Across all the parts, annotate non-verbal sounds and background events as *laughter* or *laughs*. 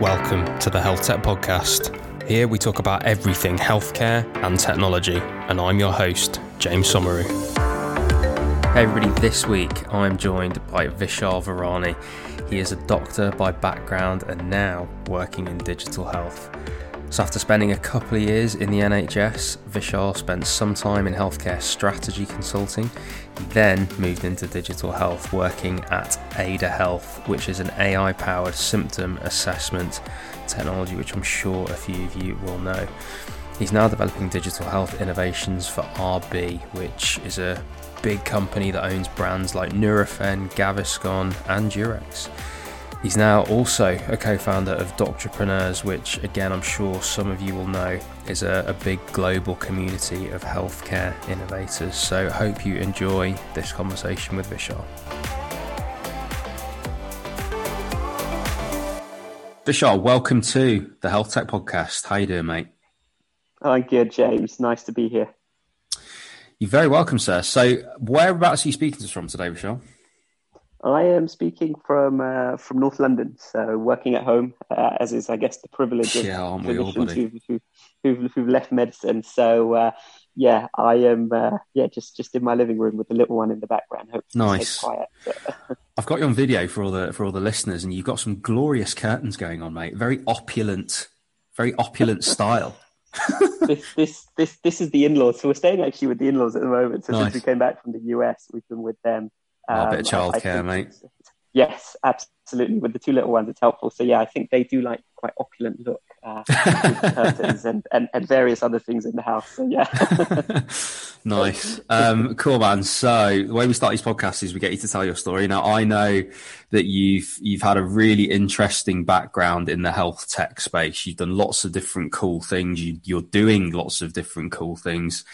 Welcome to the Health Tech Podcast. Here we talk about everything healthcare and technology, and I'm your host, James Somauroo. Hey everybody, this week I'm joined by Vishaal Virani. He is a doctor by background and now working in digital health. So, after spending a couple of years in the NHS, Vishaal spent some time in healthcare strategy consulting. Then moved into digital health, working at Ada Health, which is an AI powered symptom assessment technology, which I'm sure a few of you will know. He's now developing digital health innovations for RB, which is a big company that owns brands like Nurofen, Gaviscon, and Durex. He's now also a co founder of Doctorpreneurs, which, again, I'm sure some of you will know is a, a big global community of healthcare innovators. So, hope you enjoy this conversation with Vishaal. Vishaal, welcome to the Health Tech Podcast. How you doing, mate? I'm good, James. Nice to be here. You're very welcome, sir. So, whereabouts are you speaking to us from today, Vishaal? I am speaking from uh, from North London, so working at home, uh, as is, I guess, the privilege of yeah, aren't we all, buddy? Who, who've, who've, left medicine. So, uh, yeah, I am, uh, yeah, just just in my living room with the little one in the background. Hopefully, nice. Quiet. *laughs* I've got you on video for all the for all the listeners, and you've got some glorious curtains going on, mate. Very opulent, very opulent style. *laughs* this this this this is the in-laws. So we're staying actually with the in-laws at the moment. So nice. since we came back from the US, we've been with them um, a bit of childcare, mate. Yes, absolutely. With the two little ones, it's helpful. So yeah, I think they do like quite opulent look, uh, *laughs* curtains and, and, and various other things in the house. So yeah. *laughs* nice, um, cool, man. So the way we start these podcasts is we get you to tell your story. Now I know that you've you've had a really interesting background in the health tech space. You've done lots of different cool things. You, you're doing lots of different cool things.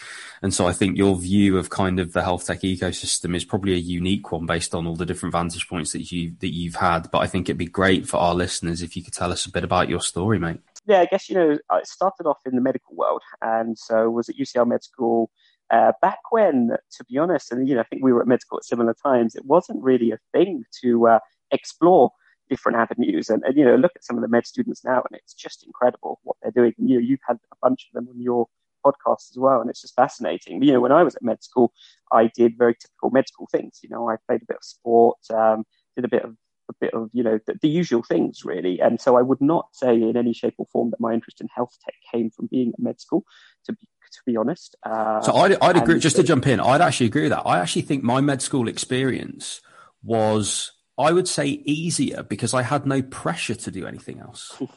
And so I think your view of kind of the health tech ecosystem is probably a unique one based on all the different vantage points that you that you've had. But I think it'd be great for our listeners if you could tell us a bit about your story, mate. Yeah, I guess you know I started off in the medical world, and so was at UCL Med School. Uh, back when, to be honest, and you know, I think we were at med school at similar times. It wasn't really a thing to uh, explore different avenues, and, and, you know, look at some of the med students now, and it's just incredible what they're doing. You know, you've had a bunch of them on your podcast as well, and it's just fascinating. You know, when I was at med school, I did very typical med school things. You know, I played a bit of sport, um, did a bit of a bit of you know the, the, usual things really, and so I would not say in any shape or form that my interest in health tech came from being at med school. To be to be honest, uh, so I'd, I'd agree. Just to jump in, I'd actually agree with that. I actually think my med school experience was, I would say, easier because I had no pressure to do anything else. *laughs*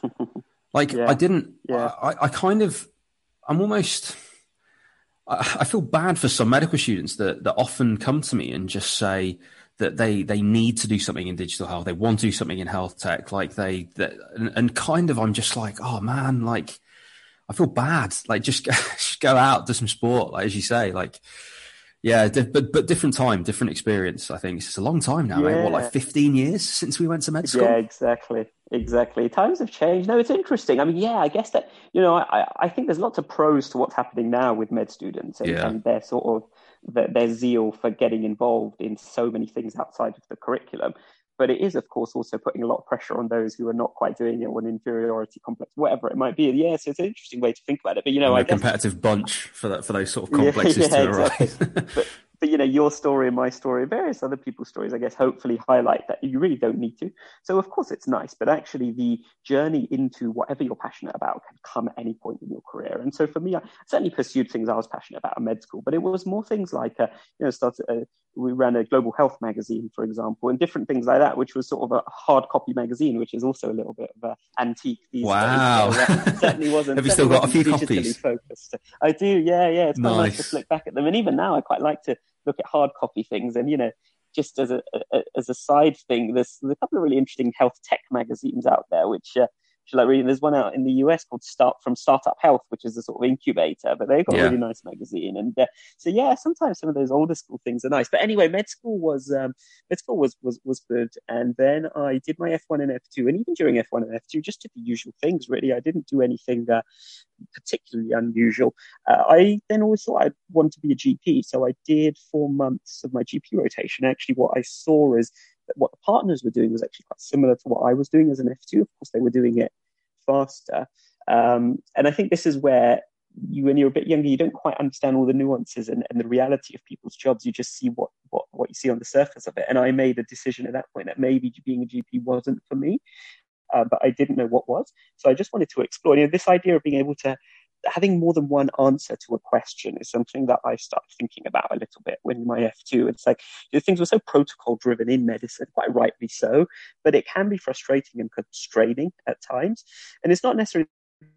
Like yeah. I didn't. Yeah. I, I kind of I'm almost. I feel bad for some medical students that, that often come to me and just say that they, they need to do something in digital health. They want to do something in health tech. Like they, that, and, and kind of, I'm just like, oh man, like I feel bad. Like just, *laughs* just go out, do some sport. Like, as you say, like, yeah, but but different time, different experience. I think it's a long time now, yeah. What, like fifteen years since we went to med school? Yeah, exactly, exactly. Times have changed. No, it's interesting. I mean, yeah, I guess that you know, I I think there's lots of pros to what's happening now with med students and, yeah. and their sort of their, their zeal for getting involved in so many things outside of the curriculum but it is, of course, also putting a lot of pressure on those who are not quite doing it, or an inferiority complex, whatever it might be. Yeah, so it's an interesting way to think about it. But you know, a competitive bunch for that for those sort of *laughs* complexes yeah, yeah, to arise. Exactly. *laughs* but, but you know your story and my story and various other people's stories i guess hopefully highlight that you really don't need to. So of course it's nice but actually the journey into whatever you're passionate about can come at any point in your career. And so for me i certainly pursued things i was passionate about in med school but it was more things like uh, you know started uh, we ran a global health magazine for example and different things like that which was sort of a hard copy magazine which is also a little bit of an antique these wow. days uh, certainly *laughs* wasn't have you still got a few copies? focused. I do yeah yeah it's quite nice. nice. to flick back at them and even now i quite like to look at hard copy things. And you know, just as a, a as a side thing, there's, there's, a couple of really interesting health tech magazines out there, which uh, like reading. There's one out in the US called Start from Startup Health, which is a sort of incubator, but they've got yeah. a really nice magazine. And uh, so yeah, sometimes some of those older school things are nice. But anyway, med school was um, med school was was was good. And then I did my F1 and F2, and even during F1 and F2, just did the usual things. Really, I didn't do anything uh, particularly unusual. Uh, I then always thought I'd want to be a GP, so I did four months of my GP rotation. Actually, what I saw is what the partners were doing was actually quite similar to what I was doing as an F2. Of course, they were doing it faster. Um, and I think this is where you, when you're a bit younger, you don't quite understand all the nuances and, and the reality of people's jobs. You just see what, what, what you see on the surface of it. And I made a decision at that point that maybe being a GP wasn't for me. Uh, but I didn't know what was. So I just wanted to explore you know, this idea of being able to having more than one answer to a question is something that I started thinking about a little bit when my F2. It's like you know, things were so protocol driven in medicine, quite rightly so, but it can be frustrating and constraining at times. And it's not necessarily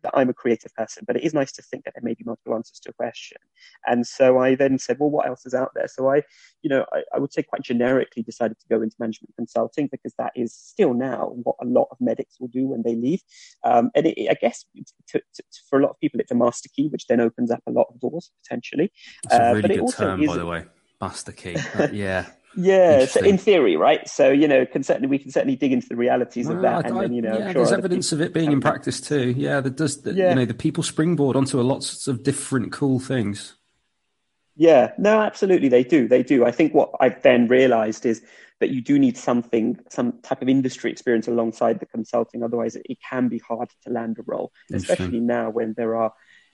that I'm a creative person, but it is nice to think that there may be multiple answers to a question. And so I then said, well, what else is out there? So I, you know, I, I would say quite generically decided to go into management consulting because that is still now what a lot of medics will do when they leave. Um, and it, I guess to, to, for a lot of people, it's a master key, which then opens up a lot of doors potentially. It's a uh, really uh, good term, is, by the way. Master key. Yeah. *laughs* Yeah, so in theory, right? So you know, can certainly we can certainly dig into the realities of that, I, and then you know, yeah, sure there's evidence of it being in practice too. Yeah, that does. The, yeah. you know, the people springboard onto a lots of different cool things. Yeah, no, absolutely, they do. They do. I think what I've then realised is that you do need something, some type of industry experience alongside the consulting. Otherwise, it, it can be hard to land a role, especially now when there are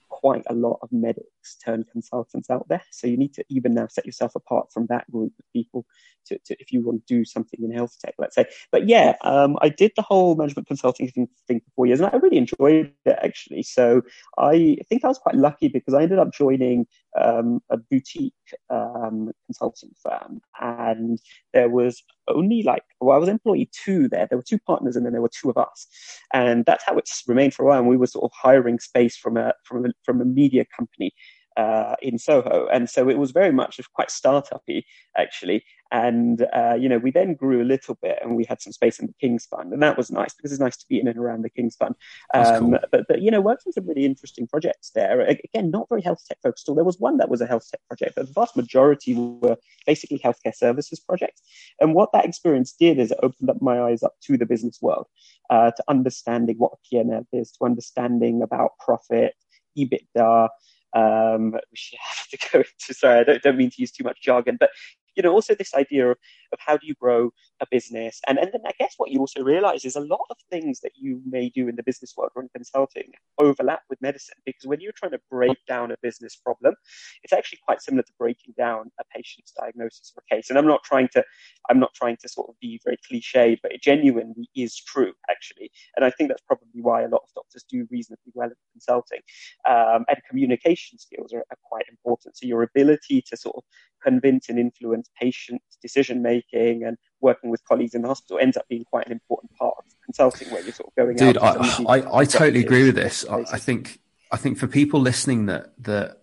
quite a lot of medics turned consultants out there. So you need to even now set yourself apart from that group of people to, to if you want to do something in health tech, let's say. But yeah, um, I did the whole management consulting thing, thing for four years and I really enjoyed it actually. So I think I was quite lucky because I ended up joining um, a boutique um, consulting firm and there was only like, well, I was employee two there. There were two partners and then there were two of us. And that's how it's remained for a while. And we were sort of hiring space from a, from a, from a media company uh, in Soho. And so it was very much quite startup-y, actually. And, uh, you know, we then grew a little bit and we had some space in the King's Fund. And that was nice because it's nice to be in and around the King's Fund. Um, cool. but, but, you know, worked on some really interesting projects there. Again, not very health tech focused. All there was one that was a health tech project, but the vast majority were basically healthcare services projects. And what that experience did is it opened up my eyes up to the business world, uh, to understanding what a P&L is, to understanding about profit, EBITDA, um, *laughs* which you have to go into. Sorry, I don't, don't mean to use too much jargon, but you know, also this idea of, of how do you grow a business? And, and then I guess what you also realize is a lot of things that you may do in the business world or in consulting overlap with medicine because when you're trying to break down a business problem, it's actually quite similar to breaking down a patient's diagnosis or case. And I'm not trying to, I'm not trying to sort of be very cliche, but it genuinely is true actually. And I think that's probably why a lot of doctors do reasonably well in consulting. Um, and communication skills are, are quite important. So your ability to sort of convince and influence patient decision making and working with colleagues in the hospital ends up being quite an important part of consulting where you're sort of going out. Dude, I, I, I totally agree with this. I, I, think I think for people listening that that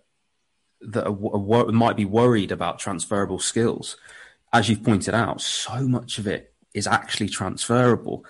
that are, are, might be worried about transferable skills, as you've pointed out, so much of it is actually transferable.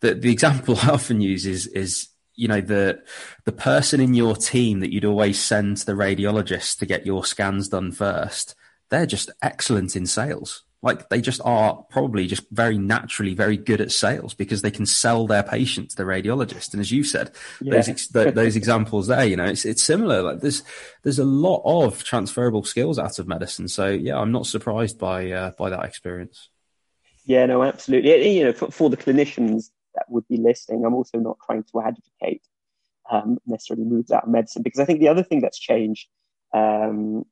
The the example *laughs* I often use is is you know the the person in your team that you'd always send to the radiologist to get your scans done first they're just excellent in sales. Like they just are probably just very naturally very good at sales because they can sell their patient to the radiologist. And as you said, yeah. those those examples there, you know, it's it's similar. Like there's there's a lot of transferable skills out of medicine. So yeah, I'm not surprised by uh, by that experience. Yeah, no, absolutely. You know, for, for the clinicians that would be listening, I'm also not trying to advocate um, necessarily moves out of medicine because I think the other thing that's changed um,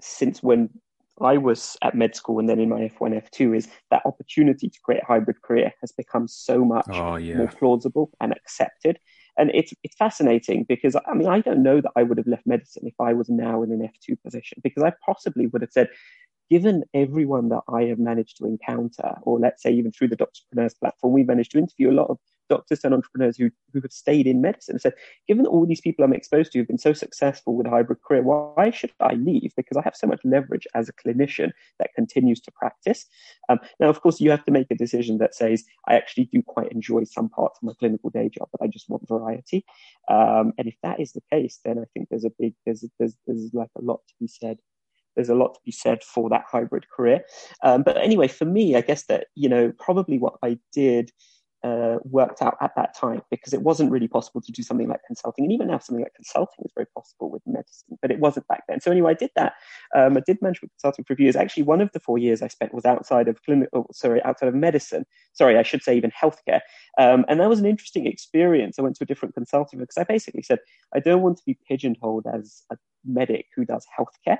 since when I was at med school and then in my F1, F2 is that opportunity to create a hybrid career has become so much oh, yeah. more plausible and accepted. And it's it's fascinating because I mean I don't know that I would have left medicine if I was now in an F2 position because I possibly would have said, given everyone that I have managed to encounter, or let's say even through the Doctorpreneurs platform, we managed to interview a lot of doctors and entrepreneurs who, who have stayed in medicine said, given that all these people I'm exposed to have been so successful with a hybrid career, why should I leave? Because I have so much leverage as a clinician that continues to practice. Um, now, of course, you have to make a decision that says, I actually do quite enjoy some parts of my clinical day job, but I just want variety. Um, and if that is the case, then I think there's a big, there's, there's, there's like a lot to be said there's a lot to be said for that hybrid career. Um, but anyway, for me, I guess that, you know, probably what I did uh, worked out at that time because it wasn't really possible to do something like consulting. And even now, something like consulting is very possible with medicine, but it wasn't back then. So, anyway, I did that. Um, I did management consulting for a few years. Actually, one of the four years I spent was outside of clinical, oh, sorry, outside of medicine. Sorry, I should say even healthcare. Um, and that was an interesting experience. I went to a different consulting because I basically said, I don't want to be pigeonholed as a medic who does healthcare.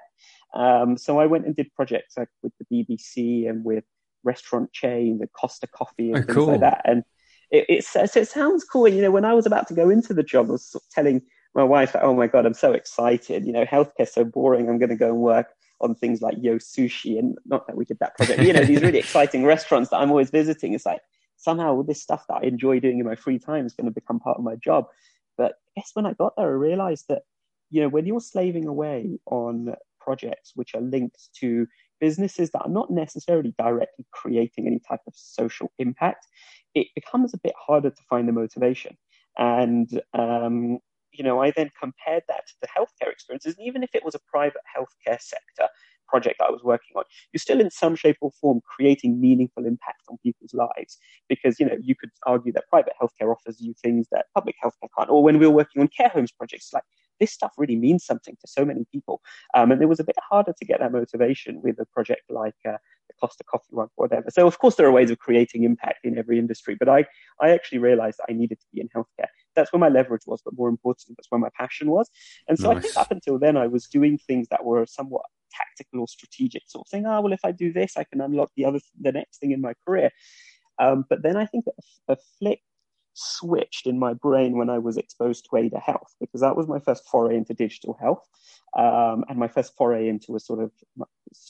Um, so I went and did projects like with the BBC and with restaurant chain, the Costa Coffee, and oh, things cool. like that. And it, it, it sounds cool. And, You know, when I was about to go into the job, I was sort of telling my wife, "Oh my god, I'm so excited! You know, healthcare's so boring. I'm going to go and work on things like Yo Sushi, and not that we did that project. you know, these really *laughs* exciting restaurants that I'm always visiting. It's like somehow all this stuff that I enjoy doing in my free time is going to become part of my job. But I guess when I got there, I realized that you know when you're slaving away on projects which are linked to businesses that are not necessarily directly creating any type of social impact, it becomes a bit harder to find the motivation. And um, you know, I then compared that to the healthcare experiences, and even if it was a private healthcare sector project that I was working on, you're still in some shape or form creating meaningful impact on people's lives. Because you know, you could argue that private healthcare offers you things that public healthcare can't. Or when we were working on care homes projects, like this stuff really means something to so many people. Um, and it was a bit harder to get that motivation with a project like uh, the Costa Coffee one, or whatever. So of course there are ways of creating impact in every industry, but I I actually realized I needed to be in healthcare. That's where my leverage was, but more importantly, that's where my passion was. And so nice. I think up until then I was doing things that were somewhat tactical or strategic, sort of saying, oh well, if I do this, I can unlock the other the next thing in my career. Um, but then I think a, a flick switched in my brain when I was exposed to Ada Health because that was my first foray into digital health um, and my first foray into a sort of,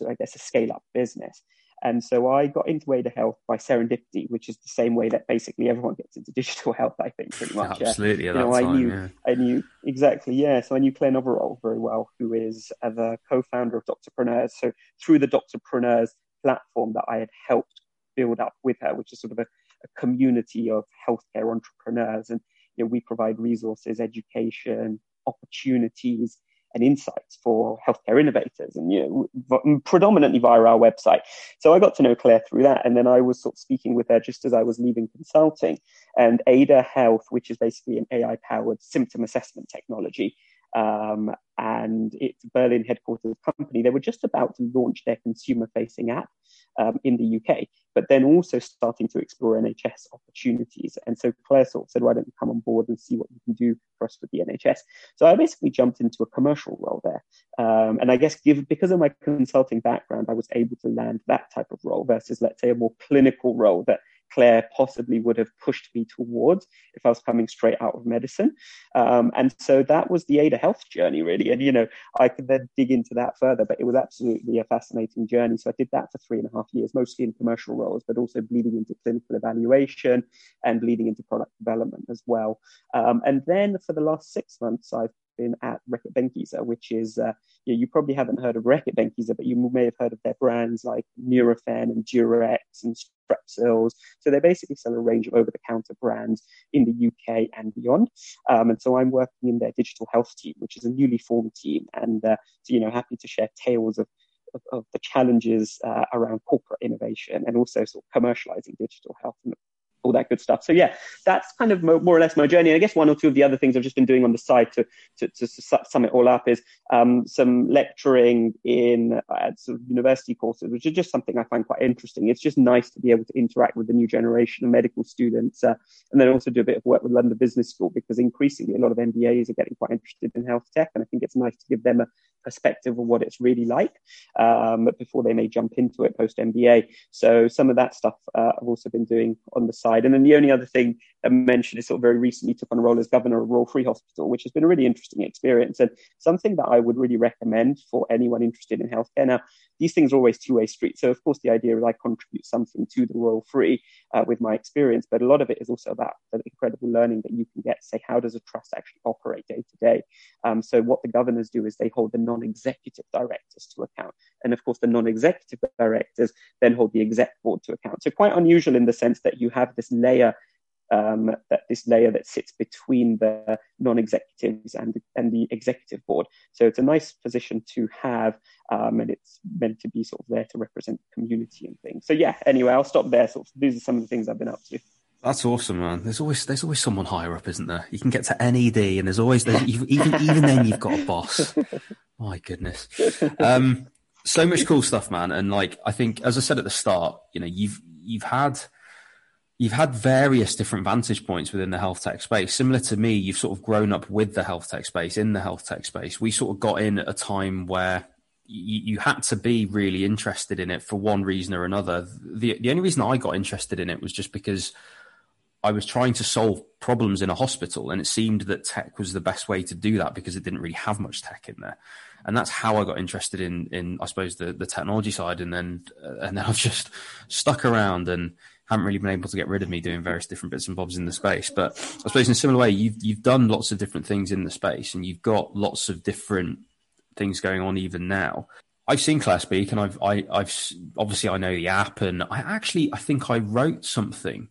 I guess, a scale up business. And so I got into Ada Health by serendipity, which is the same way that basically everyone gets into *laughs* digital health, I think, pretty much. Absolutely. Yeah. you know, I knew, yeah. I knew exactly, yeah. So I knew Claire Novorol very well, who is the co-founder of Doctorpreneurs. So through the Doctorpreneurs platform that I had helped build up with her, which is sort of a, a community of healthcare entrepreneurs. And you know, we provide resources, education, opportunities, and insights for healthcare innovators, and you know, predominantly via our website. So I got to know Claire through that, and then I was sort of speaking with her just as I was leaving consulting. And Ada Health, which is basically an AI-powered symptom assessment technology, um, and it's Berlin headquarters company. They were just about to launch their consumer facing app um, in the UK, but then also starting to explore NHS opportunities. And so Claire sort of said, why don't you come on board and see what you can do for us with the NHS? So I basically jumped into a commercial role there. Um, and I guess give, because of my consulting background, I was able to land that type of role versus, let's say, a more clinical role that Claire possibly would have pushed me towards if I was coming straight out of medicine. Um, and so that was the Ada Health journey, really. And, you know, I could then dig into that further, but it was absolutely a fascinating journey. So I did that for three and a half years, mostly in commercial roles, but also bleeding into clinical evaluation and bleeding into product development as well. Um, and then for the last six months, I've been at Reckitt Benckiser, which is, uh, you, know, you, probably haven't heard of Reckitt Benckiser, but you may have heard of their brands like Nurofen and Durex and Strepsils. So they basically sell a range of over-the-counter brands in the UK and beyond. Um, and so I'm working in their digital health team, which is a newly formed team, and uh, so you know happy to share tales of of, of, the challenges uh, around corporate innovation and also sort of commercializing digital health and all that good stuff. So yeah, that's kind of more or less my journey. And I guess one or two of the other things I've just been doing on the side to to, to sum it all up is um, some lecturing in sort of university courses, which is just something I find quite interesting. It's just nice to be able to interact with the new generation of medical students, uh, and then also do a bit of work with London Business School because increasingly a lot of MBAs are getting quite interested in health tech, and I think it's nice to give them a perspective of what it's really like um, before they may jump into it post MBA. So some of that stuff uh, I've also been doing on the side. And then the only other thing I mentioned is sort of very recently took on a role as governor of Royal Free Hospital, which has been a really interesting experience and something that I would really recommend for anyone interested in healthcare. Now, these things are always two-way streets. So of course, the idea is I contribute something to the Royal Free uh, with my experience, but a lot of it is also about the incredible learning that you can get. Say, how does a trust actually operate day to day? Um, so what the governors do is they hold the non-executive directors to account, and of course, the non-executive directors then hold the exec board to account. So quite unusual in the sense that you have this layer um, that this layer that sits between the non-executives and the, and the executive board. So it's a nice position to have, um, and it's meant to be sort of there to represent the community and things. So yeah, anyway, I'll stop there. Sort of, these are some of the things I've been up to. That's awesome, man. There's always there's always someone higher up, isn't there? You can get to NED, and there's always there's, even even then you've got a boss. *laughs* My goodness, um, so much cool stuff, man. And like I think, as I said at the start, you know, you've you've had you've had various different vantage points within the health tech space. Similar to me, you've sort of grown up with the health tech space in the health tech space. We sort of got in at a time where you, you, had to be really interested in it for one reason or another. The the only reason I got interested in it was just because I was trying to solve problems in a hospital, and it seemed that tech was the best way to do that because it didn't really have much tech in there. And that's how I got interested in, in I suppose, the, the technology side. And then, uh, and then I've just stuck around and haven't really been able to get rid of me doing various different bits and bobs in the space. But I suppose in a similar way, you've you've done lots of different things in the space, and you've got lots of different things going on even now. I've seen Claire speak, and I've I, have obviously I know the app, and I actually I think I wrote something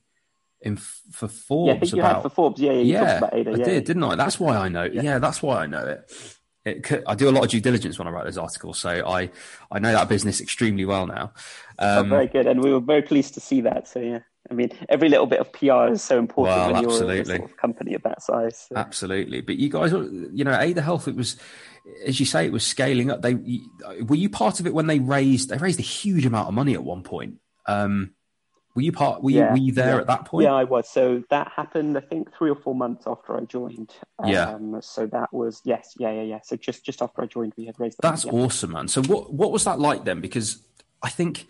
in for Forbes. Yeah, I think you about, had for Forbes. Yeah, yeah, yeah, Ada, I did, didn't I? That's why I know. Yeah. yeah, that's why I know it. It, I do a lot of due diligence when I write those articles, so I, I know that business extremely well now. Oh, um, oh, very good, and we were very pleased to see that. So yeah, I mean, every little bit of PR is so important well, when absolutely. you're a sort of company of that size. So. Absolutely, but you guys, you know, Ada Health, it was, as you say, it was scaling up. They were you part of it when they raised they raised a huge amount of money at one point. Um, were you part? Were you, were you there yeah. at that point? Yeah, I was. So that happened, I think, three or four months after I joined. Um, yeah. So that was yes, yeah, yeah, yeah. So just just after I joined, we had raised. That's money, awesome, man. So what what was that like then? Because I think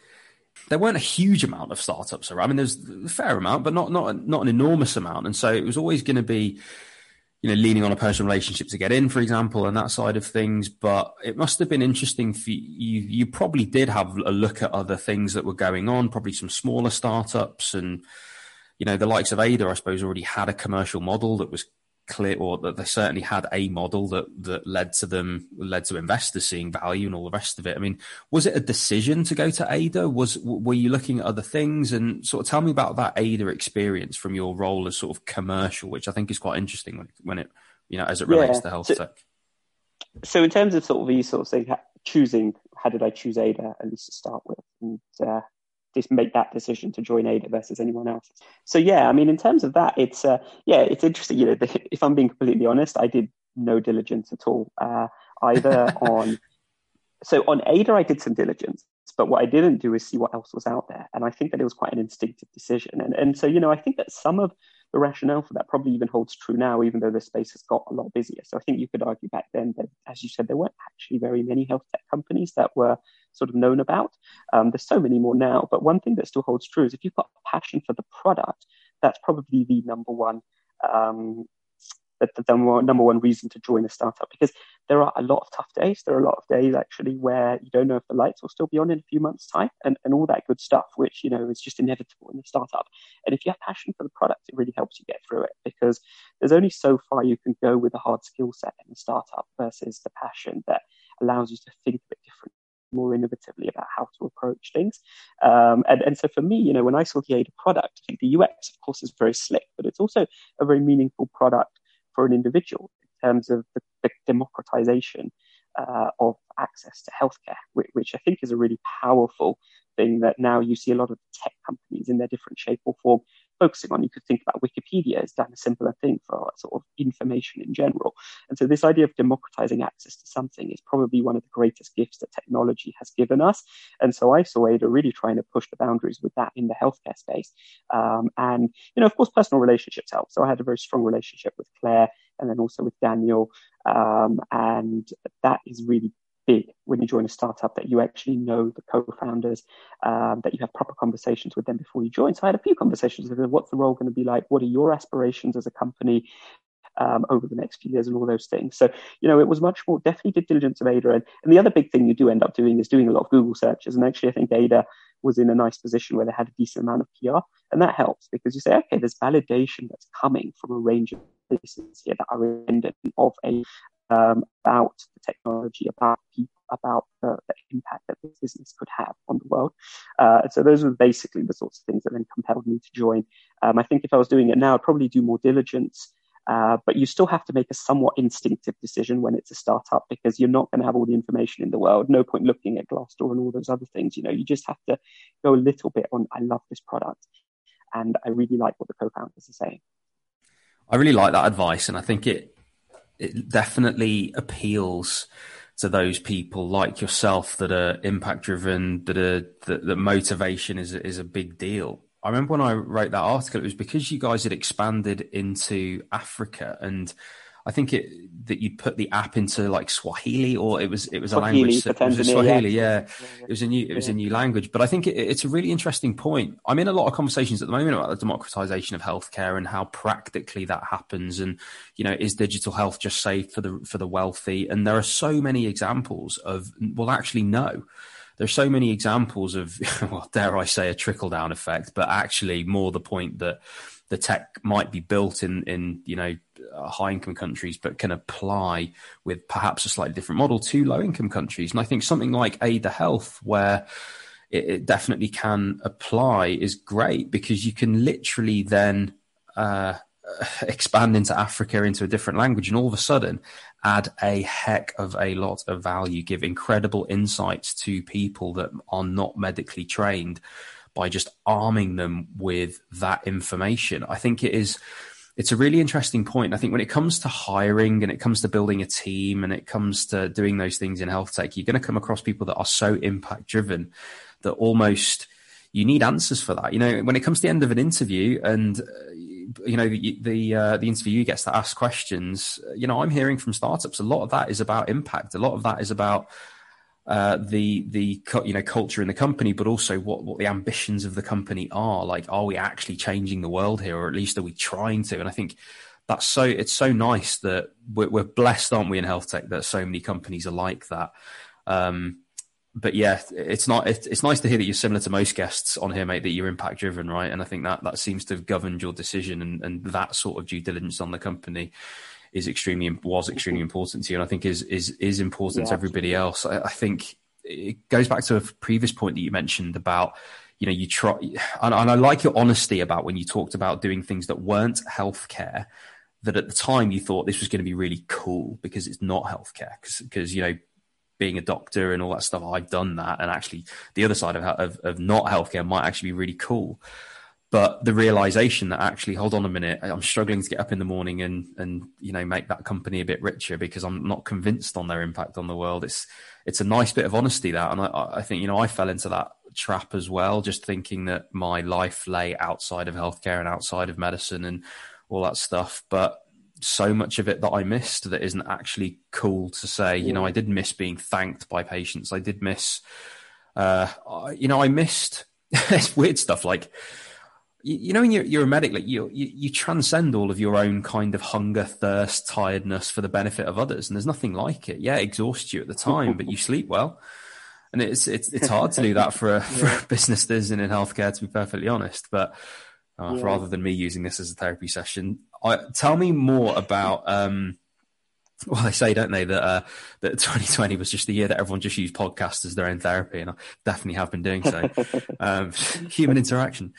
there weren't a huge amount of startups around. I mean, there's a fair amount, but not not not an enormous amount. And so it was always going to be you know, leaning on a personal relationship to get in, for example, and that side of things. But it must have been interesting for you. You probably did have a look at other things that were going on, probably some smaller startups and, you know, the likes of Ada, I suppose, already had a commercial model that was clear or that they certainly had a model that that led to them led to investors seeing value and all the rest of it. I mean was it a decision to go to ada? Was were you looking at other things? And sort of tell me about that ada experience from your role as sort of commercial which i think is quite interesting when, when it you know as it relates yeah. to health so, tech. so in terms of sort of you sort of saying choosing how did i choose ada at least to start with? And uh, just make that decision to join Ada versus anyone else. So yeah, I mean, in terms of that, it's uh, yeah, it's interesting. You know, if I'm being completely honest, I did no diligence at all, uh, either *laughs* on. So on Ada, I did some diligence, but what I didn't do is see what else was out there, and I think that it was quite an instinctive decision. And and so you know, I think that some of the rationale for that probably even holds true now, even though the space has got a lot busier. So I think you could argue back then that, as you said, there weren't actually very many health tech companies that were sort of known about. Um, there's so many more now, but one thing that still holds true is if you've got a passion for the product, that's probably the number one um, the, the, number one reason to join a startup because there are a lot of tough days. There are a lot of days actually where you don't know if the lights will still be on in a few months' time and, and all that good stuff, which, you know, is just inevitable in a startup. And if you have passion for the product, it really helps you get through it because there's only so far you can go with a hard skill set in a startup versus the passion that allows you to think a bit different more innovatively about how to approach things. Um, and, and so for me, you know, when I saw the Ada product, I think the UX, of course, is very slick, but it's also a very meaningful product for an individual in terms of the, the democratization uh, of access to healthcare, which, which, I think is a really powerful thing that now you see a lot of tech companies in their different shape or form focusing on. You could think about Wikipedia has done a similar thing for sort of information in general. And so this idea of democratizing access to something is probably one of the greatest gifts that technology has given us. And so I saw Ada really trying to push the boundaries with that in the healthcare space. Um, and, you know, of course, personal relationships help. So I had a very strong relationship with Claire and then also with Daniel. Um, and that is really big when you join a startup that you actually know the co-founders, um, that you have proper conversations with them before you join. So I had a few conversations with them. What's the role going to be like? What are your aspirations as a company? Um, over the next few years and all those things. So, you know, it was much more definitely did diligence of Ada. And, and the other big thing you do end up doing is doing a lot of Google searches. And actually, I think Ada was in a nice position where they had a decent amount of PR. And that helps because you say, okay, there's validation that's coming from a range of places here that are independent of a um, about the technology, about people, about the, the, impact that this business could have on the world. Uh, so those were basically the sorts of things that then compelled me to join. Um, I think if I was doing it now, I'd probably do more diligence. Uh, but you still have to make a somewhat instinctive decision when it's a startup because you're not going to have all the information in the world. No point looking at Glassdoor and all those other things. You know, you just have to go a little bit on. I love this product, and I really like what the co-founders are saying. I really like that advice, and I think it it definitely appeals to those people like yourself that are impact driven, that are that, that motivation is is a big deal. I remember when I wrote that article, it was because you guys had expanded into Africa and I think it that you put the app into like Swahili or it was it was Swahili, a language that was Swahili, yeah. yeah. It was a new it was a new language. But I think it, it's a really interesting point. I'm in a lot of conversations at the moment about the democratization of healthcare and how practically that happens. And you know, is digital health just safe for the for the wealthy? And there are so many examples of well, actually, no there's so many examples of, *laughs* well, dare I say, a trickle down effect, but actually more the point that the tech might be built in in you know uh, high income countries, but can apply with perhaps a slightly different model to low income countries. And I think something like Ada Health, where it, it definitely can apply, is great because you can literally then. Uh, *laughs* expand into Africa into a different language, and all of a sudden add a heck of a lot of value, give incredible insights to people that are not medically trained by just arming them with that information. I think it is it's a really interesting point. I think when it comes to hiring and it comes to building a team and it comes to doing those things in health tech, you're going to come across people that are so impact driven that almost you need answers for that. You know, when it comes to the end of an interview and you know the the, uh, the interviewer gets to ask questions, you know, I'm hearing from startups a lot of that is about impact. A lot of that is about uh, the the you know culture in the company, but also what what the ambitions of the company are. Like, are we actually changing the world here, or at least are we trying to? And I think that's so it's so nice that we're, we're blessed, aren't we, in health tech that so many companies are like that. Um, but yeah, it's not. It's, it's nice to hear that you're similar to most guests on here, mate. That you're impact driven, right? And I think that that seems to have governed your decision and, and that sort of due diligence on the company is extremely was mm-hmm. extremely important to you, and I think is is is important yeah, to everybody else. I, I, think it goes back to a previous point that you mentioned about you know you try, and, and I like your honesty about when you talked about doing things that weren't healthcare. That at the time you thought this was going to be really cool because it's not healthcare because you know being a doctor and all that stuff I've done that and actually the other side of, of, of not healthcare might actually be really cool but the realization that actually hold on a minute i'm struggling to get up in the morning and and you know make that company a bit richer because i'm not convinced on their impact on the world. It's it's a nice bit of honesty that. And i i think you know i fell into that trap as well just thinking that my life lay outside of healthcare and outside of medicine and all that stuff. But so much of it that i missed that isn't actually cool to say. You know i did miss being thanked by patients. I did miss uh you know i missed *laughs* it's weird stuff like you, know, when you're, you're a medic, like you, you, you transcend all of your own kind of hunger, thirst, tiredness for the benefit of others, and there's nothing like it. Yeah, it exhausts you at the time, but you sleep well, and it's it's it's hard to do that for a *laughs* for a business that isn't in healthcare, to be perfectly honest. But uh, yeah. rather than me using this as a therapy session, I, tell me more about. Um, well, they say, don't they, that uh, that *laughs* 2020 was just the year that everyone just used podcasts as their own therapy, and I definitely have been doing so. *laughs* um, human interaction.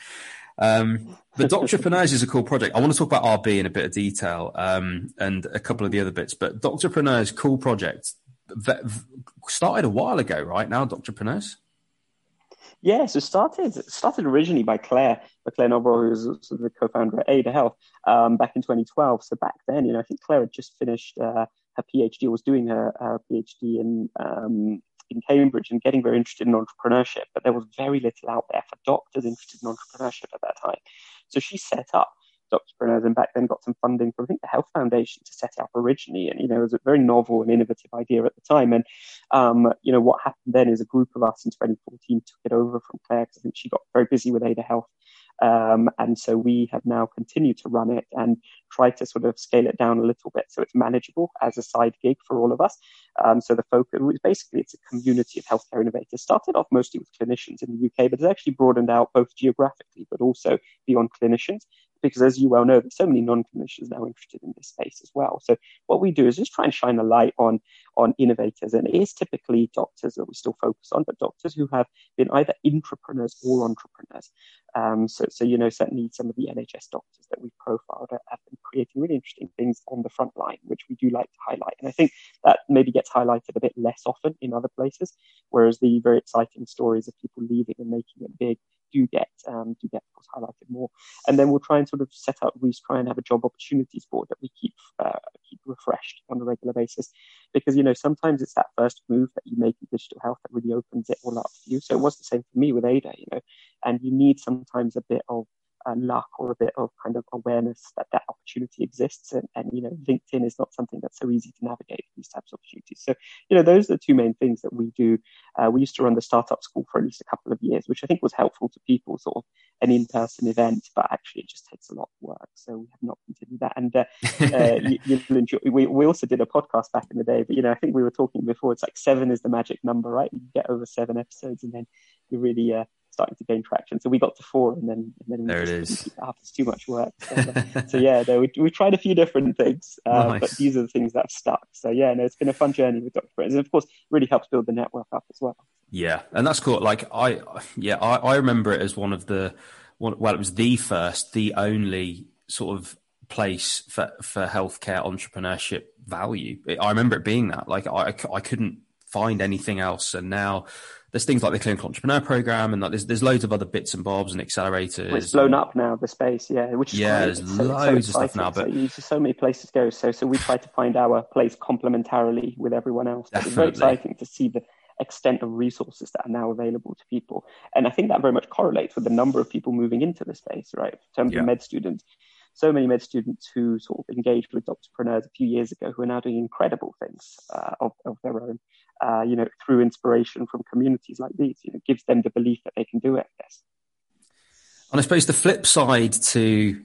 Um, but Doctorpreneurs is a cool project. I want to talk about RB in a bit of detail um, and a couple of the other bits. But Doctor Doctorpreneurs, cool project. Started a while ago, right now, Doctorpreneurs? Yeah, so started started originally by Claire, by Claire Novorol, who was sort of the co-founder at Ada Health um, back in 2012. So back then, you know, I think Claire had just finished uh, her PhD, or was doing her, her PhD in um, in Cambridge and getting very interested in entrepreneurship, but there was very little out there for doctors interested in entrepreneurship at that time. So she set up Doctorpreneurs and back then got some funding from I think the Health Foundation to set up originally. And you know, it was a very novel and innovative idea at the time. And um, you know, what happened then is a group of us in 2014 took it over from Claire because I think she got very busy with Ada Health um, and so we have now continued to run it and try to sort of scale it down a little bit so it's manageable as a side gig for all of us. Um, so the focus, basically, it's a community of healthcare innovators. Started off mostly with clinicians in the UK, but it's actually broadened out both geographically but also beyond clinicians because as you well know, there's so many non-clinicians now interested in this space as well. So what we do is just try and shine a light on on innovators, and it is typically doctors that we still focus on, but doctors who have been either intrapreneurs or entrepreneurs. Um, so, so you know, certainly some of the NHS doctors that we've profiled have been creating really interesting things on the front line, which we do like to highlight. And I think that maybe gets highlighted a bit less often in other places, whereas the very exciting stories of people leaving and making it big do get um, do get of highlighted more. And then we'll try and sort of set up. We try and have a job opportunities board that we keep uh, keep refreshed on a regular basis, because you know sometimes it's that first move that you make in digital health that really opens it all up for you. So it was the same for me with Ada, you know, and you need sometimes a bit of uh, luck or a bit of kind of awareness that that opportunity exists. And, and, you know, LinkedIn is not something that's so easy to navigate these types of opportunities. So, you know, those are the two main things that we do. Uh, we used to run the startup school for at least a couple of years, which I think was helpful to people, sort of an in-person event, but actually it just takes a lot of work. So we have not continued that. And uh, *laughs* uh, you, will enjoy, we, we also did a podcast back in the day, but, you know, I think we were talking before, it's like seven is the magic number, right? You get over seven episodes and then you really, uh, starting to gain traction. So we got to four, and then and then there it is. It's too much work. *laughs* So, uh, so yeah, no, we we tried a few different things, uh, nice. but these are the things that have stuck. So yeah, no, it's been a fun journey with Doctorpreneurs, and of course, really helps build the network up as well. Yeah, and that's cool. Like I, yeah, I, I remember it as one of the, one, well, it was the first, the only sort of place for for healthcare entrepreneurship value. I remember it being that. Like I, I couldn't find anything else, and now there's things like the clinical entrepreneur program and like there's there's loads of other bits and bobs and accelerators. Well, it's blown and, up now the space, yeah. Which is yeah, there's so, loads so of stuff now, but so, there's so many places to go. So so we try to find our place complementarily with everyone else. It's very exciting to see the extent of resources that are now available to people, and I think that very much correlates with the number of people moving into the space, right? In terms yeah. of med students, so many med students who sort of engaged with entrepreneurs a few years ago who are now doing incredible things uh, of, of their own uh, you know, through inspiration from communities like these. You know, gives them the belief that they can do it. I guess. And I suppose the flip side to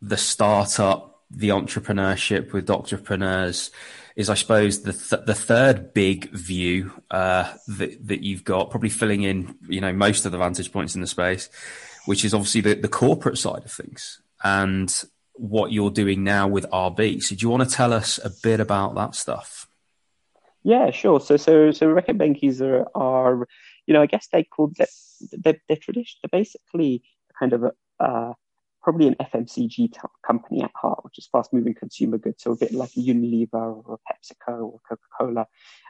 the startup, the entrepreneurship with entrepreneurs is, I suppose, the th- the third big view uh, that that you've got, probably filling in, you know, most of the vantage points in the space, which is obviously the, the corporate side of things and what you're doing now with RB. So, do you want to tell us a bit about that stuff? Yeah, sure. So, so, so Reckitt Benckiser are, are, you know, I guess they called that they're, they're tradition. They're basically kind of a, uh, probably an FMCG company at heart, which is fast-moving consumer goods, so a bit like a Unilever or a PepsiCo or Coca-Cola.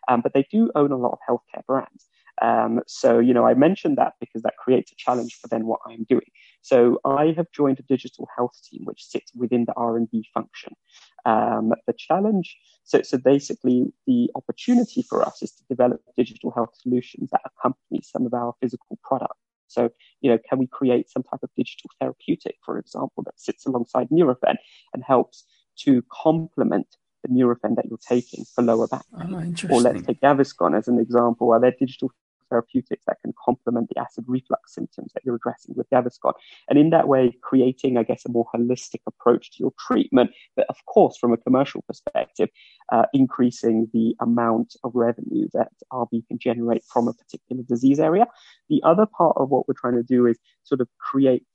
Um, but they do own a lot of healthcare brands. Um, so, you know, I mentioned that because that creates a challenge for then what I'm doing. So I have joined a digital health team, which sits within the R&D function. Um, the challenge, so, so basically the opportunity for us is to develop digital health solutions that accompany some of our physical products. So, you know, can we create some type of digital therapeutic, for example, that sits alongside Nurofen and helps to complement the Nurofen that you're taking for lower back pain? Oh, or let's take Gaviscon as an example. Are there digital therapeutics that can complement the acid reflux symptoms that you're addressing with Gaviscon. And in that way, creating, I guess, a more holistic approach to your treatment, but of course, from a commercial perspective, uh, increasing the amount of revenue that RB can generate from a particular disease area. The other part of what we're trying to do is sort of create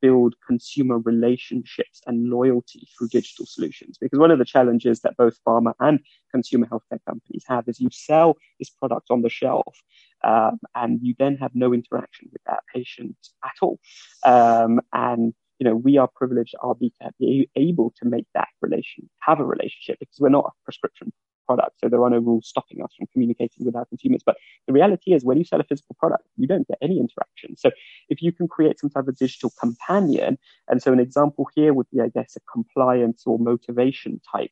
build consumer relationships and loyalty through digital solutions. Because one of the challenges that both pharma and consumer healthcare companies have is you sell this product on the shelf um, and you then have no interaction with that patient at all. Um, and you know, we are privileged RB to be able to make that relation, have a relationship because we're not a prescription product. So there are no rules stopping us from communicating with our consumers. But the reality is when you sell a physical product, you don't get any interaction. So if you can create some type of digital companion, and so an example here would be, I guess, a compliance or motivation type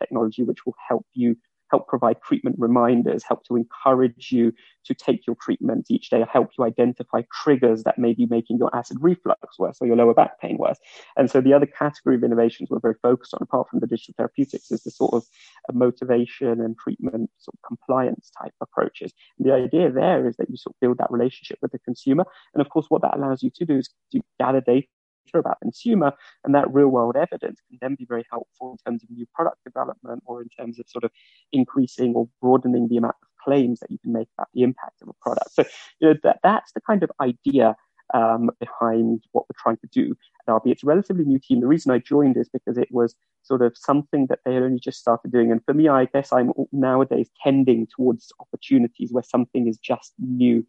technology, which will help you help provide treatment reminders, help to encourage you to take your treatment each day, help you identify triggers that may be making your acid reflux worse or your lower back pain worse. And so the other category of innovations we're very focused on, apart from the digital therapeutics, is the sort of motivation and treatment sort of compliance type approaches. And the idea there is that you sort of build that relationship with the consumer. And of course, what that allows you to do is to gather data about consumer, and that real world evidence can then be very helpful in terms of new product development or in terms of sort of increasing or broadening the amount of claims that you can make about the impact of a product. So, you know, that, that's the kind of idea um, behind what we're trying to do at RB. It's a relatively new team. The reason I joined is because it was sort of something that they had only just started doing. And for me, I guess I'm nowadays tending towards opportunities where something is just newly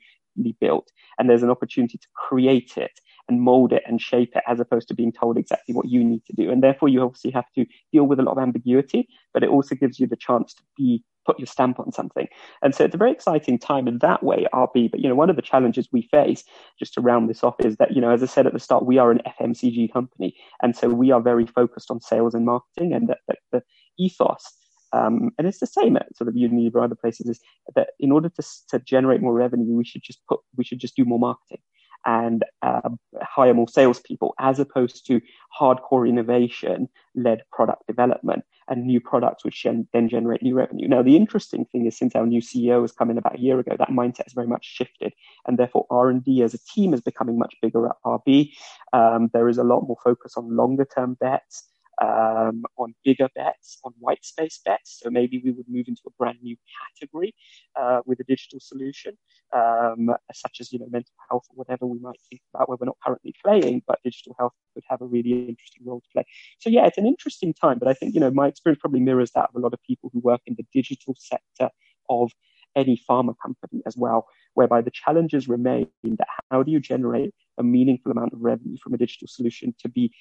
built and there's an opportunity to create it and mold it and shape it as opposed to being told exactly what you need to do. And therefore, you obviously have to deal with a lot of ambiguity, but it also gives you the chance to be put your stamp on something. And so it's a very exciting time in that way, RB. But, you know, one of the challenges we face, just to round this off, is that, you know, as I said at the start, we are an FMCG company. And so we are very focused on sales and marketing and the, ethos. Um, and it's the same at sort of Unilever or other places is that in order to, to generate more revenue, we should just put, we should just do more marketing and uh, hire more salespeople as opposed to hardcore innovation led product development and new products which then generate new revenue. Now, the interesting thing is since our new CEO has come in about a year ago, that mindset has very much shifted and therefore R&D as a team is becoming much bigger at RB. Um, there is a lot more focus on longer term bets um, on bigger bets, on white space bets. So maybe we would move into a brand new category uh, with a digital solution, um, such as you know mental health or whatever we might think about where we're not currently playing, but digital health would have a really interesting role to play. So yeah, it's an interesting time, but I think you know my experience probably mirrors that of a lot of people who work in the digital sector of any pharma company as well, whereby the challenges remain that how do you generate a meaningful amount of revenue from a digital solution to be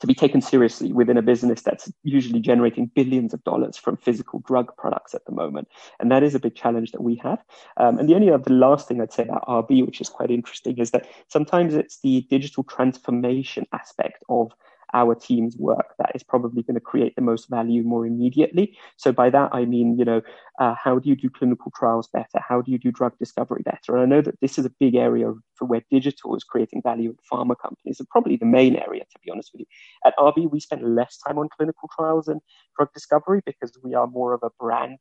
to be taken seriously within a business that's usually generating billions of dollars from physical drug products at the moment. And that is a big challenge that we have. Um, and the only other last thing I'd say about RB, which is quite interesting, is that sometimes it's the digital transformation aspect of our team's work that is probably going to create the most value more immediately. So by that I mean, you know, uh, how do you do clinical trials better? How do you do drug discovery better? And I know that this is a big area for where digital is creating value in pharma companies, and probably the main area, to be honest with you. At RB, we spend less time on clinical trials and drug discovery because we are more of a brand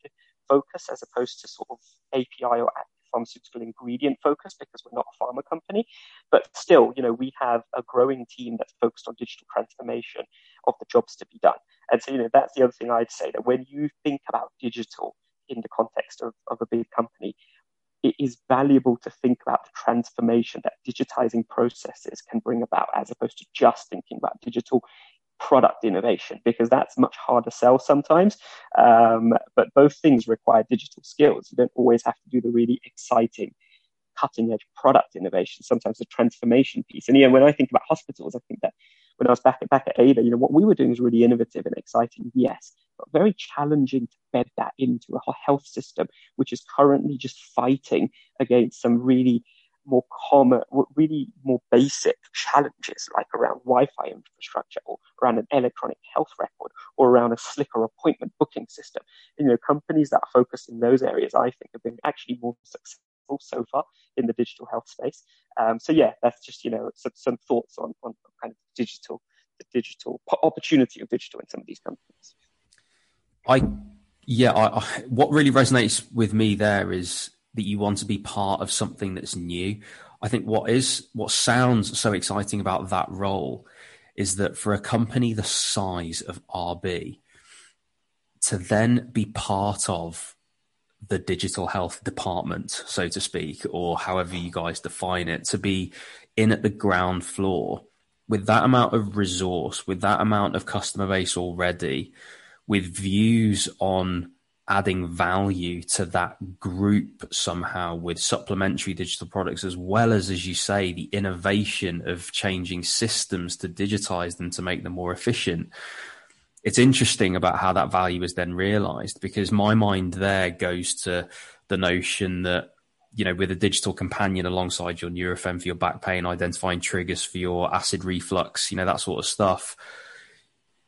focus as opposed to sort of API or pharmaceutical ingredient focus because we're not a pharma company. But still, you know, we have a growing team that's focused on digital transformation of the jobs to be done. And so, you know, that's the other thing I'd say that when you think about digital in the context of, of a big company, it is valuable to think about the transformation that digitizing processes can bring about as opposed to just thinking about digital product innovation because that's much harder to sell sometimes. Um, but both things require digital skills. You don't always have to do the really exciting, cutting edge product innovation. Sometimes the transformation piece. And yeah, when I think about hospitals, I think that when I was back at back at Ada, you know, what we were doing was really innovative and exciting, yes, but very challenging to bed that into a health system, which is currently just fighting against some really more common, really more basic challenges like around Wi-Fi infrastructure or around an electronic health record or around a slicker appointment booking system. And, you know, companies that are focused in those areas, I think, have been actually more successful so far in the digital health space. Um, so yeah, that's just you know some, some thoughts on on kind of digital, the digital opportunity of digital in some of these companies. I yeah, I, I, what really resonates with me there is that you want to be part of something that's new. I think what is what sounds so exciting about that role is that for a company the size of RB to then be part of the digital health department, so to speak, or however you guys define it, to be in at the ground floor with that amount of resource, with that amount of customer base already, with views on adding value to that group somehow with supplementary digital products as well as as you say the innovation of changing systems to digitize them to make them more efficient. It's interesting about how that value is then realized because my mind there goes to the notion that you know with a digital companion alongside your Nurofen for your back pain identifying triggers for your acid reflux you know that sort of stuff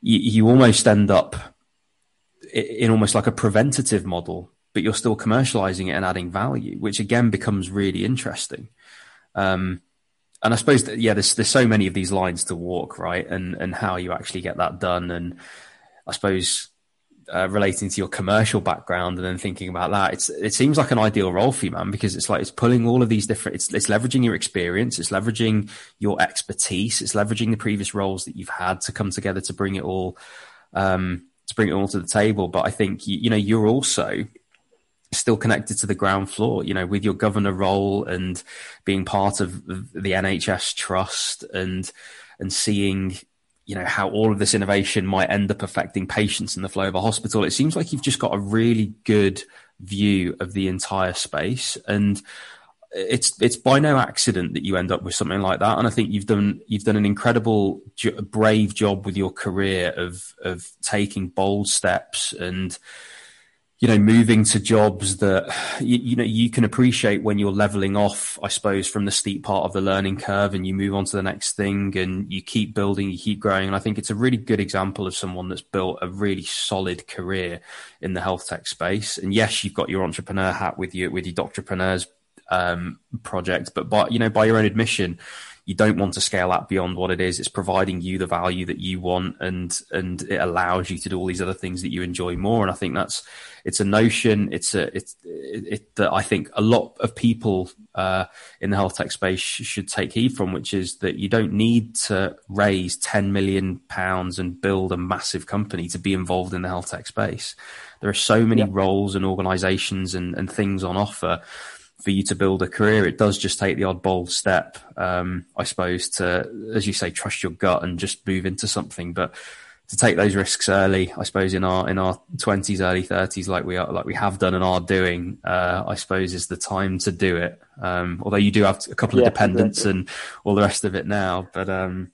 you, you almost end up in almost like a preventative model, but you're still commercializing it and adding value, which again becomes really interesting. Um, and I suppose that, yeah, there's there's so many of these lines to walk, right? And and how you actually get that done, and I suppose uh, relating to your commercial background and then thinking about that, it's it seems like an ideal role for you, man, because it's like it's pulling all of these different. It's it's leveraging your experience, it's leveraging your expertise, it's leveraging the previous roles that you've had to come together to bring it all um, to bring it all to the table. But I think you, you know you're also still connected to the ground floor. You know, with your governor role and being part of the NHS trust and and seeing you know how all of this innovation might end up affecting patients in the flow of a hospital. It seems like you've just got a really good view of the entire space and it's it's by no accident that you end up with something like that and i think you've done you've done an incredible brave job with your career of of taking bold steps and you know, moving to jobs that you, you, know you can appreciate when you're leveling off, I suppose, from the steep part of the learning curve, and you move on to the next thing, and you keep building, you keep growing. And I think it's a really good example of someone that's built a really solid career in the health tech space. And yes, you've got your entrepreneur hat with you with your Doctorpreneurs um, project, but by you know by your own admission, you don't want to scale up beyond what it is. It's providing you the value that you want, and and it allows you to do all these other things that you enjoy more. And I think that's it's a notion. It's a it's it, it that I think a lot of people uh, in the health tech space should take heed from, which is that you don't need to raise ten million pounds and build a massive company to be involved in the health tech space. There are so many yeah. roles and organisations and, and things on offer for you to build a career, it does just take the odd bold step, um, I suppose, to, as you say, trust your gut and just move into something. But to take those risks early, I suppose, in our in our twenties, early thirties, like we are, like we have done and are doing, uh, I suppose, is the time to do it. Um, although you do have a couple of yeah, dependents exactly. and all the rest of it now, but um,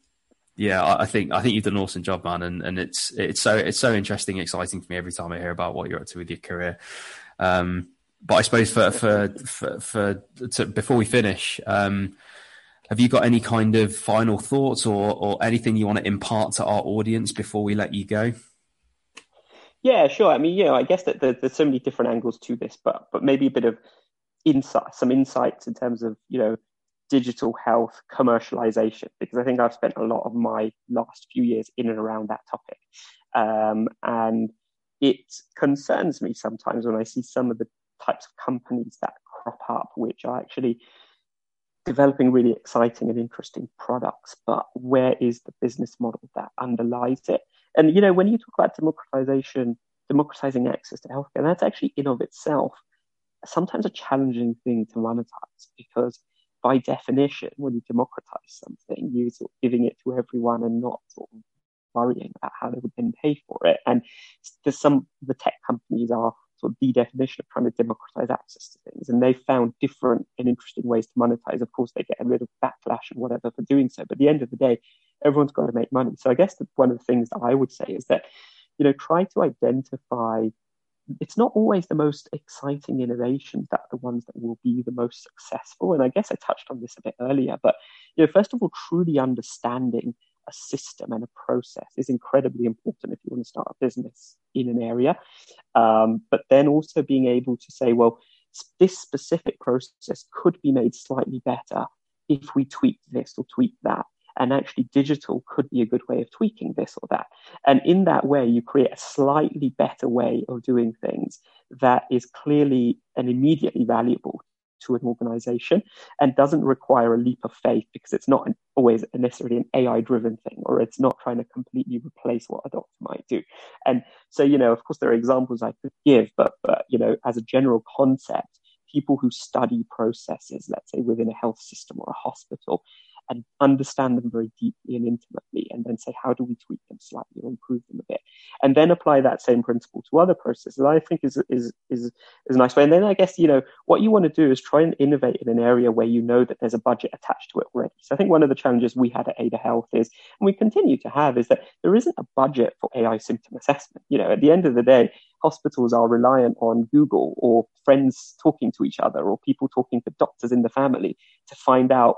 yeah, I think I think you've done an awesome job, man, and, and it's it's so it's so interesting, exciting for me every time I hear about what you're up to with your career. Um, but I suppose for for for, for to, before we finish, um, have you got any kind of final thoughts or or anything you want to impart to our audience before we let you go? Yeah, sure. I mean, yeah, I guess that there's so many different angles to this, but but maybe a bit of insight, some insights in terms of you know digital health commercialization, because I think I've spent a lot of my last few years in and around that topic, um, and it concerns me sometimes when I see some of the types of companies that crop up, which are actually developing really exciting and interesting products. But where is the business model that underlies it? And you know, when you talk about democratization, democratizing access to healthcare, that's actually in of itself sometimes a challenging thing to monetize because by definition, when you democratize something, you're sort of giving it to everyone and not sort of worrying about how they would then pay for it. And there's some the tech companies are the definition of trying to democratize access to things. And they found different and interesting ways to monetize. Of course, they get bit of backlash and whatever for doing so. But at the end of the day, everyone's got to make money. So I guess that one of the things that I would say is that, you know, try to identify it's not always the most exciting innovations that are the ones that will be the most successful. And I guess I touched on this a bit earlier, but you know, first of all, truly understanding a system and a process is incredibly important if you want to start a business in an area. Um, but then also being able to say, well, this specific process could be made slightly better if we tweak this or tweak that. And actually, digital could be a good way of tweaking this or that. And in that way, you create a slightly better way of doing things that is clearly and immediately valuable to an organization and doesn't require a leap of faith because it's not an, always necessarily an AI driven thing or it's not trying to completely replace what a doctor might do. And so, you know, of course, there are examples I could give, but, but you know, as a general concept, people who study processes, let's say within a health system or a hospital, and understand them very deeply and intimately, and then say, how do we tweak them slightly or improve them a bit? And then apply that same principle to other processes, I think is, is, is, is a nice way. And then I guess, you know, what you want to do is try and innovate in an area where you know that there's a budget attached to it already. So I think one of the challenges we had at Ada Health is, and we continue to have, is that there isn't a budget for AI symptom assessment. You know, at the end of the day, hospitals are reliant on Google or friends talking to each other or people talking to doctors in the family to find out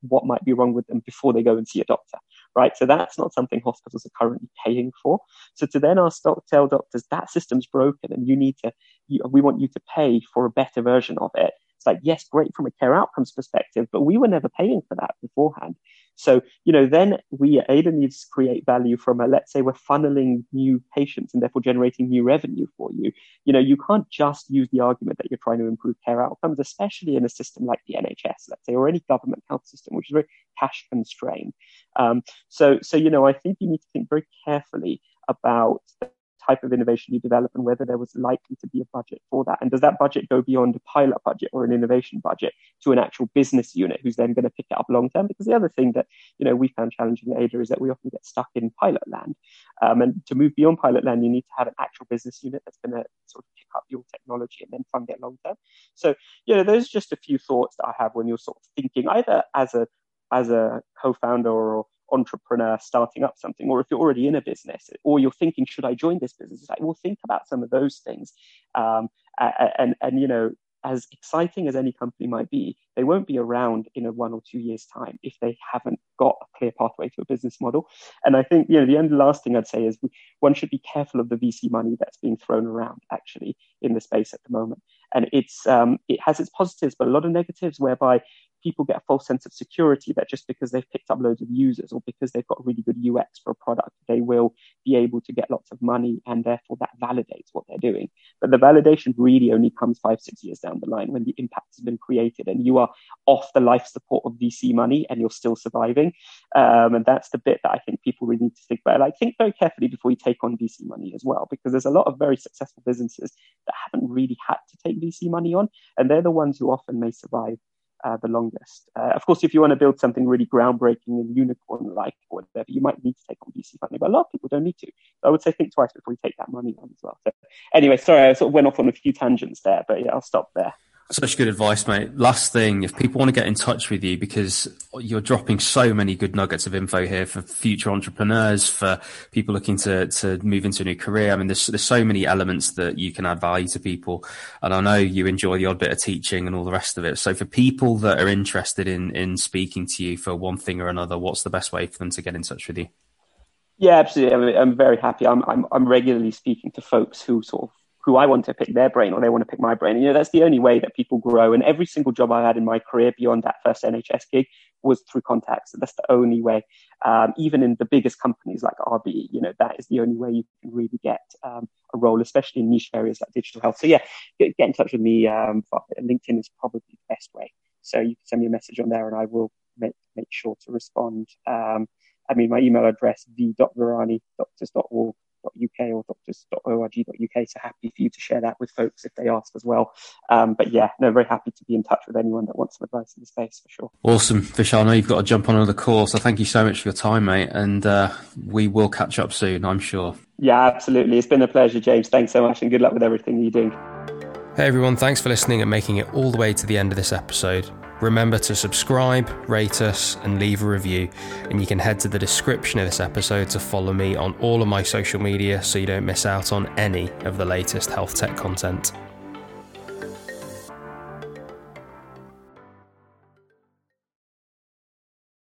what might be wrong with them before they go and see a doctor, right? So that's not something hospitals are currently paying for. So to then ask tell doctors that system's broken and you need to, you, we want you to pay for a better version of it. It's like, yes, great from a care outcomes perspective, but we were never paying for that beforehand. So, you know, then we Ada needs to create value from a, let's say we're funneling new patients and therefore generating new revenue for you. You know, you can't just use the argument that you're trying to improve care outcomes, especially in a system like the NHS, let's say, or any government health system, which is very cash constrained. Um, so, so, you know, I think you need to think very carefully about type of innovation you develop and whether there was likely to be a budget for that. And does that budget go beyond a pilot budget or an innovation budget to an actual business unit who's then going to pick it up long term? Because the other thing that you know we found challenging at Ada is that we often get stuck in pilot land. Um, and to move beyond pilot land, you need to have an actual business unit that's going to sort of pick up your technology and then fund it long term. So, you know, those are just a few thoughts that I have when you're sort of thinking either as a as a co-founder or entrepreneur starting up something, or if you're already in a business, or you're thinking, should I join this business? It's like, well, think about some of those things. Um, and, and, you know, as exciting as any company might be, they won't be around in a one or two years' time if they haven't got a clear pathway to a business model. And I think, you know, the end last thing I'd say is we, one should be careful of the VC money that's being thrown around actually in the space at the moment. And it's um, it has its positives, but a lot of negatives whereby people get a false sense of security that just because they've picked up loads of users or because they've got really good UX for a product, they will be able to get lots of money and therefore that validates what they're doing. But the validation really only comes five, six years down the line when the impact has been created and you are off the life support of VC money and you're still surviving. Um, and that's the bit that I think people really need to think about. Like think very carefully before you take on VC money as well, because there's a lot of very successful businesses that haven't really had to take VC money on, and they're the ones who often may survive uh, the longest. Uh, of course, if you want to build something really groundbreaking and unicorn like or whatever, you might need to take on VC funding, but a lot of people don't need to. So I would say think twice before you take that money on as well. So anyway, sorry, I sort of went off on a few tangents there, but yeah, I'll stop there. Such good advice, mate. Last thing, if people want to get in touch with you, because you're dropping so many good nuggets of info here for future entrepreneurs, for people looking to, to move into a new career. I mean, there's, there's so many elements that you can add value to people. And I know you enjoy the odd bit of teaching and all the rest of it. So for people that are interested in, in speaking to you for one thing or another, what's the best way for them to get in touch with you? Yeah, absolutely. I'm, I'm very happy. I'm, I'm, I'm regularly speaking to folks who sort of who I want to pick their brain or they want to pick my brain. And, you know, that's the only way that people grow. And every single job I had in my career beyond that first NHS gig was through contacts. That's the only way. Um, even in the biggest companies like RBE, you know, that is the only way you can really get um, a role, especially in niche areas like digital health. So yeah, get, get in touch with me. Um, LinkedIn is probably the best way. So you can send me a message on there and I will make, make sure to respond. Um, I mean, my email address, v.virani, uk or doctors.org.uk. So happy for you to share that with folks if they ask as well. Um, but yeah, no, very happy to be in touch with anyone that wants some advice in the space for sure. Awesome. Vishaal, I know you've got to jump on another call. So thank you so much for your time, mate. And uh, we will catch up soon, I'm sure. Yeah, absolutely. It's been a pleasure, James. Thanks so much and good luck with everything you do. Hey everyone, thanks for listening and making it all the way to the end of this episode. Remember to subscribe, rate us, and leave a review. And you can head to the description of this episode to follow me on all of my social media so you don't miss out on any of the latest health tech content.